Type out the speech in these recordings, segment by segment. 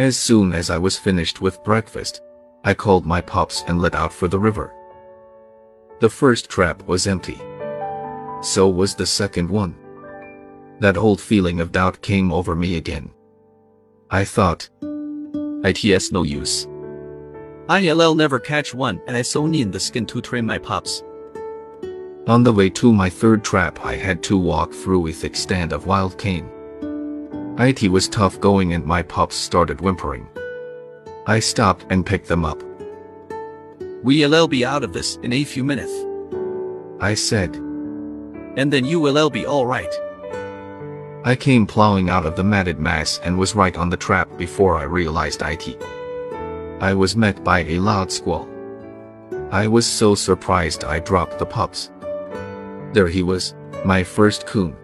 As soon as I was finished with breakfast, I called my pups and let out for the river. The first trap was empty. So was the second one. That old feeling of doubt came over me again. I thought, ITS no use. ILL never catch one and I so need the skin to train my pups. On the way to my third trap I had to walk through a thick stand of wild cane. IT was tough going and my pups started whimpering. I stopped and picked them up. We'll be out of this in a few minutes. I said. And then you will be alright. I came plowing out of the matted mass and was right on the trap before I realized IT. I was met by a loud squall. I was so surprised I dropped the pups. There he was, my first coon.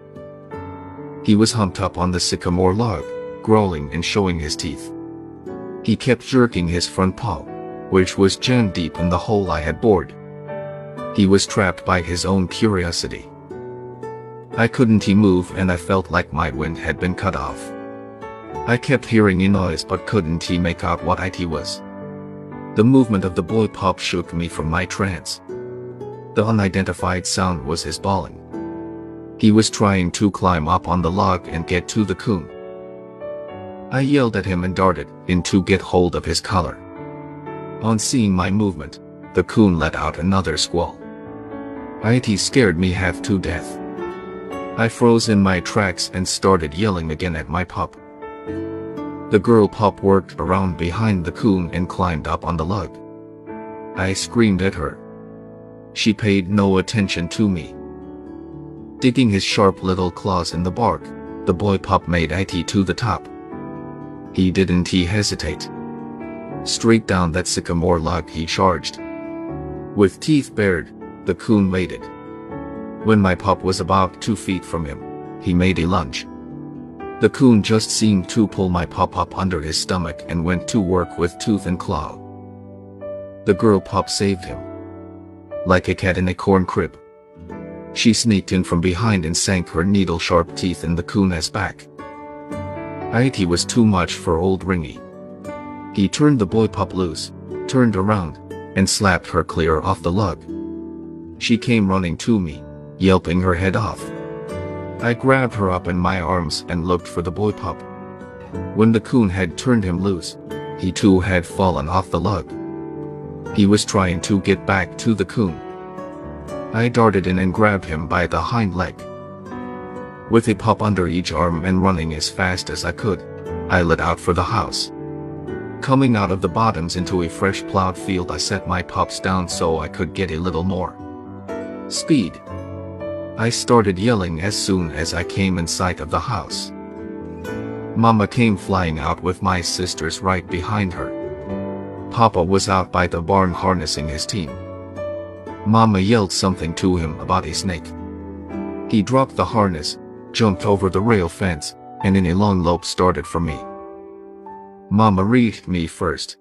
He was humped up on the sycamore log, growling and showing his teeth. He kept jerking his front paw, which was jammed deep in the hole I had bored. He was trapped by his own curiosity. I couldn't he move and I felt like my wind had been cut off. I kept hearing a noise but couldn't he make out what it was. The movement of the boy pup shook me from my trance. The unidentified sound was his bawling. He was trying to climb up on the log and get to the coon. I yelled at him and darted in to get hold of his collar. On seeing my movement, the coon let out another squall. It scared me half to death. I froze in my tracks and started yelling again at my pup. The girl pup worked around behind the coon and climbed up on the log. I screamed at her. She paid no attention to me. Digging his sharp little claws in the bark, the boy pup made it to the top. He didn't he hesitate. Straight down that sycamore log he charged. With teeth bared, the coon waited. When my pup was about two feet from him, he made a lunge. The coon just seemed to pull my pup up under his stomach and went to work with tooth and claw. The girl pup saved him. Like a cat in a corn crib. She sneaked in from behind and sank her needle-sharp teeth in the coon's back. It was too much for old Ringy. He turned the boy pup loose, turned around, and slapped her clear off the lug. She came running to me, yelping her head off. I grabbed her up in my arms and looked for the boy pup. When the coon had turned him loose, he too had fallen off the lug. He was trying to get back to the coon. I darted in and grabbed him by the hind leg. With a pup under each arm and running as fast as I could, I lit out for the house. Coming out of the bottoms into a fresh plowed field I set my pups down so I could get a little more speed. I started yelling as soon as I came in sight of the house. Mama came flying out with my sisters right behind her. Papa was out by the barn harnessing his team. Mama yelled something to him about a snake. He dropped the harness, jumped over the rail fence, and in a long lope started for me. Mama reached me first.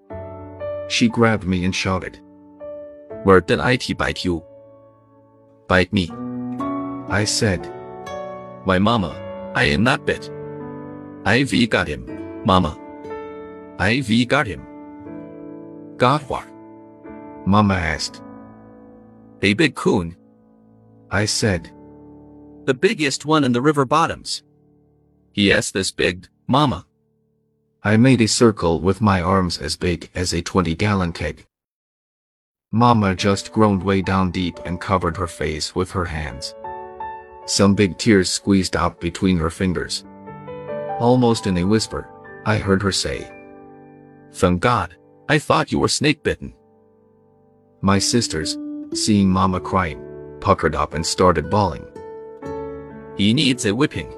She grabbed me and shouted. Where did IT bite you? Bite me. I said. Why mama, I am not bit. IV got him, mama. IV got him. Got what? Mama asked. A big coon. I said. The biggest one in the river bottoms. Yes, this big, mama. I made a circle with my arms as big as a 20-gallon keg. Mama just groaned way down deep and covered her face with her hands. Some big tears squeezed out between her fingers. Almost in a whisper, I heard her say, Thank God, I thought you were snake bitten. My sisters, seeing Mama crying, puckered up and started bawling. He needs a whipping.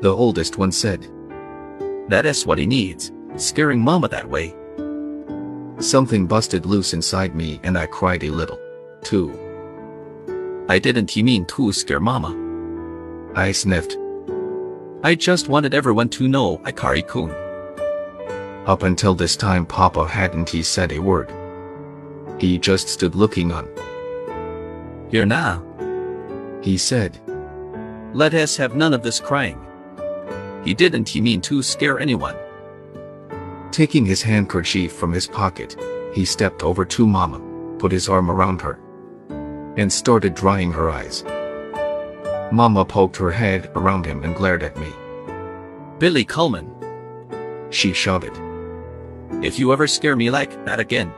The oldest one said. That is what he needs, scaring Mama that way. Something busted loose inside me and I cried a little, too. I didn't He mean to scare mama. I sniffed. I just wanted everyone to know I carry Kun. Up until this time Papa hadn't he said a word. He just stood looking on. Here now. He said. Let us have none of this crying. He didn't he mean to scare anyone. Taking his handkerchief from his pocket, he stepped over to Mama, put his arm around her, and started drying her eyes. Mama poked her head around him and glared at me. Billy Colman, She shouted. if you ever scare me like that again,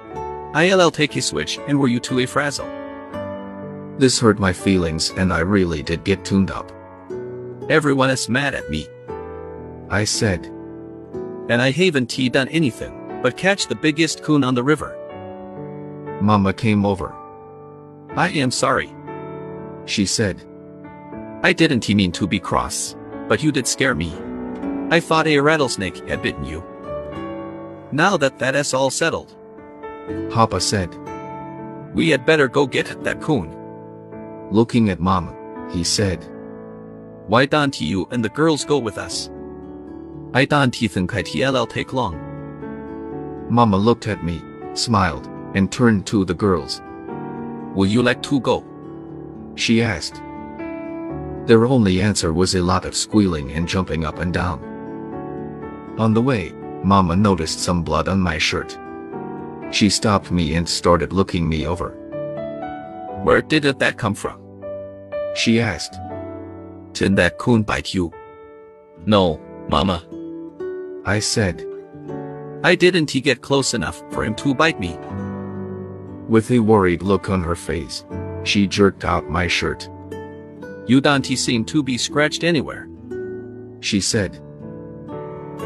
I'll take a switch and were you to a frazzle. This hurt my feelings and I really did get tuned up. Everyone is mad at me, I said, and I haven't done anything but catch the biggest coon on the river. Mama came over. I am sorry. She said, I didn't mean to be cross, but you did scare me. I thought a rattlesnake had bitten you. Now that that is all settled, Papa said, we had better go get that coon. looking at Mama, he said, Why don't you and the girls go with us? I don't think it'll take long. Mama looked at me, smiled, and turned to the girls. Will you like to go? She asked. Their only answer was a lot of squealing and jumping up and down. On the way, Mama noticed some blood on my shirt. She stopped me and started looking me over. Where did that come from? She asked, Did that coon bite you? No, Mama. I said, I didn't he get close enough for him to bite me. with a worried look on her face. She jerked out my shirt. You don't seem to be scratched anywhere. She said,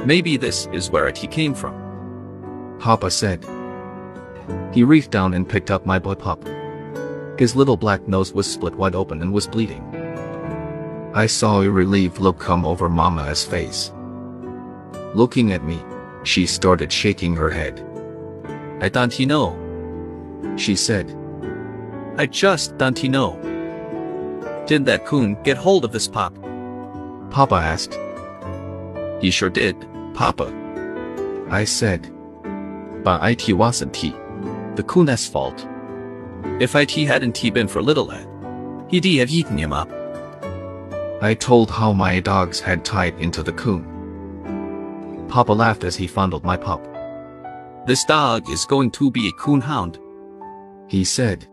Maybe this is where it he came from. Papa said. He reached down and picked up my boy pup. His little black nose was split wide open and was bleeding. I saw a relieved look come over Mama's face. Looking at me, she started shaking her head. I don't know. She said, I just don't know. Did that coon get hold of this pop? Papa asked. He sure did, Papa. I said, But it wasn't he. The coon's fault. If it hadn't he been for little lad, he'd have eaten him up. I told how my dogs had tied into the coon. Papa laughed as he fondled my pup. This dog is going to be a coon hound, He said,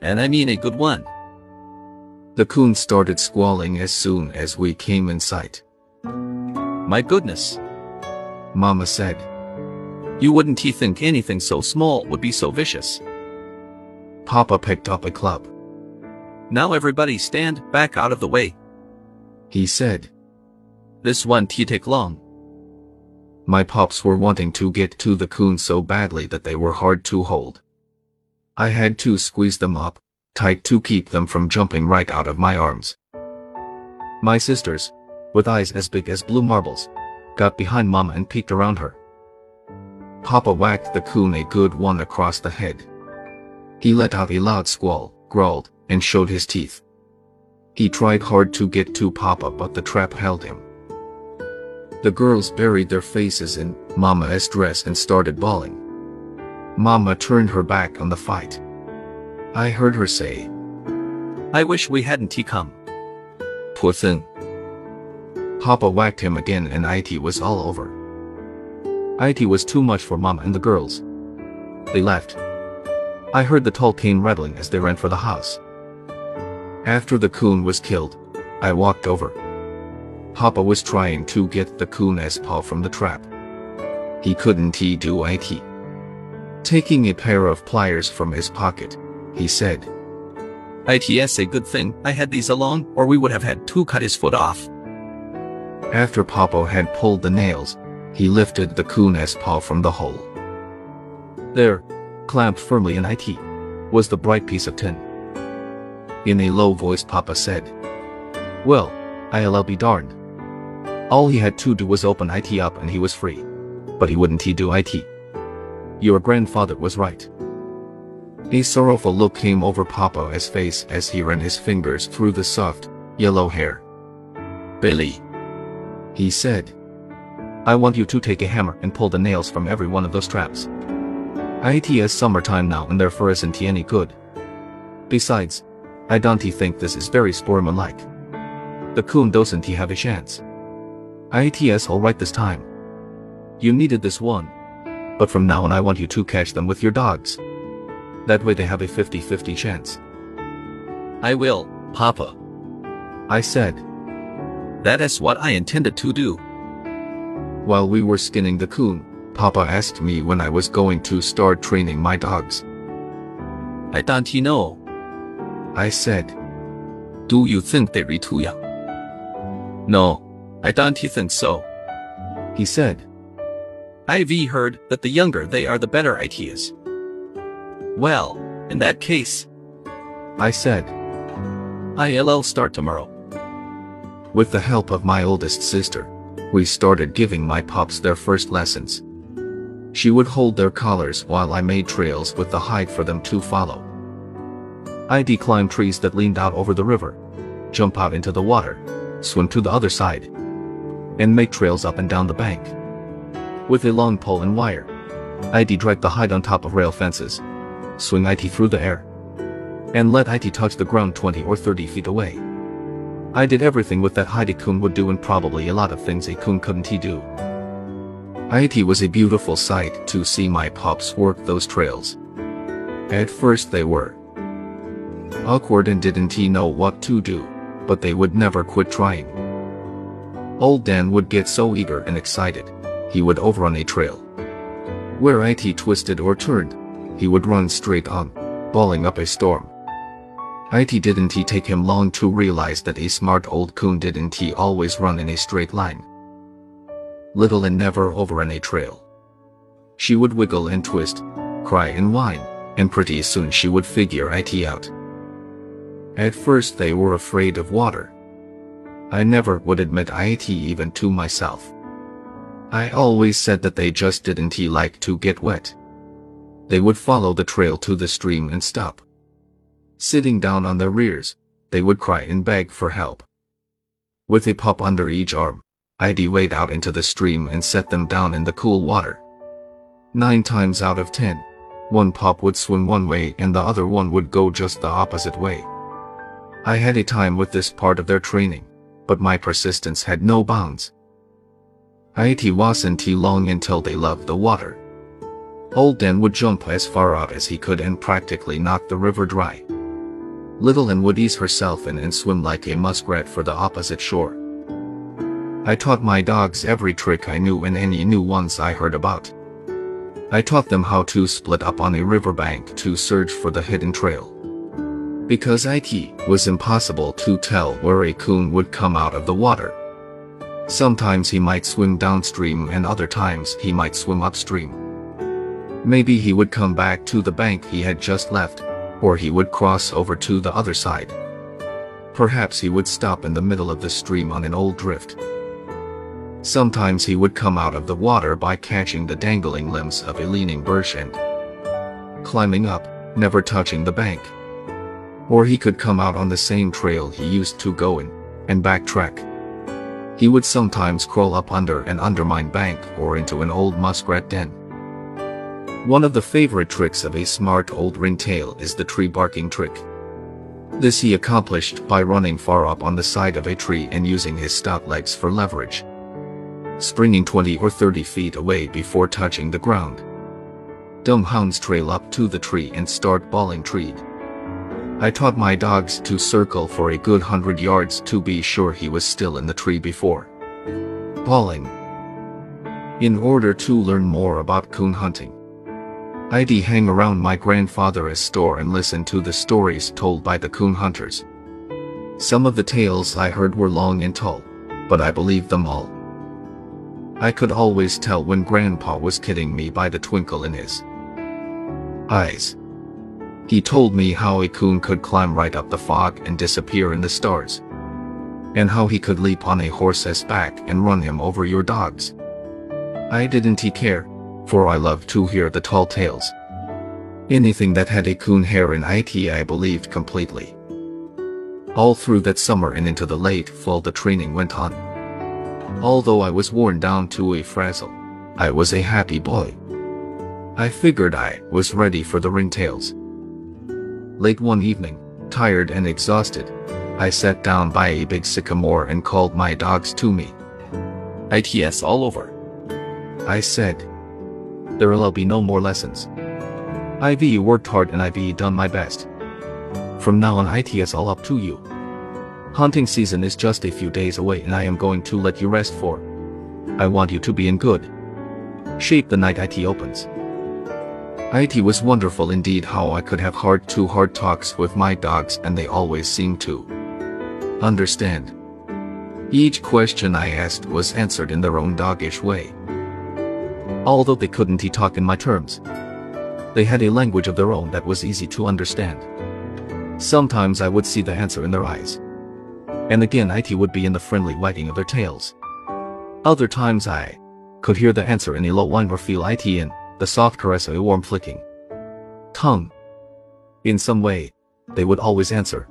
and I mean a good one. the coon started squalling as soon as we came in sight. My goodness, Mama said, you wouldn't he think anything so small would be so vicious. Papa picked up a club. Now everybody stand back out of the way. He said, This one he take long. My pops were wanting to get to the coon so badly that they were hard to hold. I had to squeeze them up, tight to keep them from jumping right out of my arms. My sisters, with eyes as big as blue marbles, got behind Mama and peeked around her. Papa whacked the coon a good one across the head. He let out a loud squall, growled, and showed his teeth. He tried hard to get to Papa but the trap held him. The girls buried their faces in Mama's dress and started bawling. Mama turned her back on the fight. I heard her say, I wish we hadn't he come. Poor thing. Papa whacked him again and IT was all over. IT was too much for Mama and the girls. They left. I heard the tall cane rattling as they ran for the house. After the coon was killed, I walked over. Papa was trying to get the coon's paw from the trap. He couldn't he do it. Taking a pair of pliers from his pocket, he said, ITS a good thing I had these along or we would have had to cut his foot off. After Papa had pulled the nails, he lifted the coon's paw from the hole. There, clamped firmly in IT, was the bright piece of tin. In a low voice Papa said, Well, I'll be darned. All he had to do was open IT up and he was free. But he wouldn't he do IT. Your grandfather was right. A sorrowful look came over Papa's face as he ran his fingers through the soft, yellow hair. Billy, He said, I want you to take a hammer and pull the nails from every one of those traps. It is summertime now and their fur isn't he any good. Besides, I don't think this is very sportsmanlike. The coon doesn't have a chance. It's alright this time. You needed this one. But from now on I want you to catch them with your dogs. That way they have a 50-50 chance. I will, Papa. I said. That is what I intended to do. While we were skinning the coon, Papa asked me when I was going to start training my dogs. I don't know. I said. Do you think they're too young? No, I don't think so. He said. I've heard that the younger they are the better it is. Well, in that case, I said. I'll start tomorrow. With the help of my oldest sister, we started giving my pups their first lessons. She would hold their collars while I made trails with the hide for them to follow. I'd climb trees that leaned out over the river, jump out into the water, swim to the other side, and make trails up and down the bank. With a long pole and wire, I'd drag the hide on top of rail fences, swing IT through the air, and let IT touch the ground 20 or 30 feet away. I did everything with that Heidi Kun would do and probably a lot of things a Kun couldn't he do. IT was a beautiful sight to see my pups work those trails. At first they were awkward and didn't he know what to do, but they would never quit trying. Old Dan would get so eager and excited, he would overrun a trail. Where IT twisted or turned, he would run straight on, balling up a storm. It didn't he take him long to realize that a smart old coon didn't he always run in a straight line. Little Ann never overrun a trail. She would wiggle and twist, cry and whine, and pretty soon she would figure it out. At first they were afraid of water. I never would admit it even to myself. I always said that they just didn't he like to get wet. They would follow the trail to the stream and stop. Sitting down on their rears, they would cry and beg for help. With a pup under each arm, I'd wade out into the stream and set them down in the cool water. Nine times out of ten, one pup would swim one way and the other one would go just the opposite way. I had a time with this part of their training, but my persistence had no bounds. It wasn't long until they loved the water. Old Dan would jump as far out as he could and practically knock the river dry. Little Ann would ease herself in and swim like a muskrat for the opposite shore. I taught my dogs every trick I knew and any new ones I heard about. I taught them how to split up on a riverbank to search for the hidden trail. Because it was impossible to tell where a coon would come out of the water. Sometimes he might swim downstream and other times he might swim upstream. Maybe he would come back to the bank he had just left or he would cross over to the other side. Perhaps he would stop in the middle of the stream on an old drift. Sometimes he would come out of the water by catching the dangling limbs of a leaning bush and climbing up, never touching the bank. Or he could come out on the same trail he used to go in, and backtrack. He would sometimes crawl up under an undermined bank or into an old muskrat den. One of the favorite tricks of a smart old ringtail is the tree barking trick. This he accomplished by running far up on the side of a tree and using his stout legs for leverage. Springing 20 or 30 feet away before touching the ground. Dumb hounds trail up to the tree and start bawling treed. I taught my dogs to circle for a good hundred yards to be sure he was still in the tree before bawling. In order to learn more about coon hunting, I'd hang around my grandfather's store and listen to the stories told by the coon hunters. Some of the tales I heard were long and tall, but I believed them all. I could always tell when Grandpa was kidding me by the twinkle in his eyes. He told me how a coon could climb right up the fog and disappear in the stars. And how he could leap on a horse's back and run him over your dogs. I didn't he care, for I loved to hear the tall tales. Anything that had a coon hair in it I believed completely. All through that summer and into the late fall the training went on. Although I was worn down to a frazzle, I was a happy boy. I figured I was ready for the ringtails. Late one evening, tired and exhausted, I sat down by a big sycamore and called my dogs to me. ITS all over. I said. There'll be no more lessons. I've worked hard and I've done my best. From now on it's all up to you. Hunting season is just a few days away and I am going to let you rest for. I want you to be in good shape the night IT opens. IT was wonderful indeed how I could have hard to hard talks with my dogs and they always seemed to understand. Each question I asked was answered in their own doggish way. Although they couldn't talk in my terms. They had a language of their own that was easy to understand. Sometimes I would see the answer in their eyes. And again IT would be in the friendly wagging of their tails. Other times I could hear the answer in a low whine or feel it in the soft caress of a warm flicking tongue. In some way, they would always answer,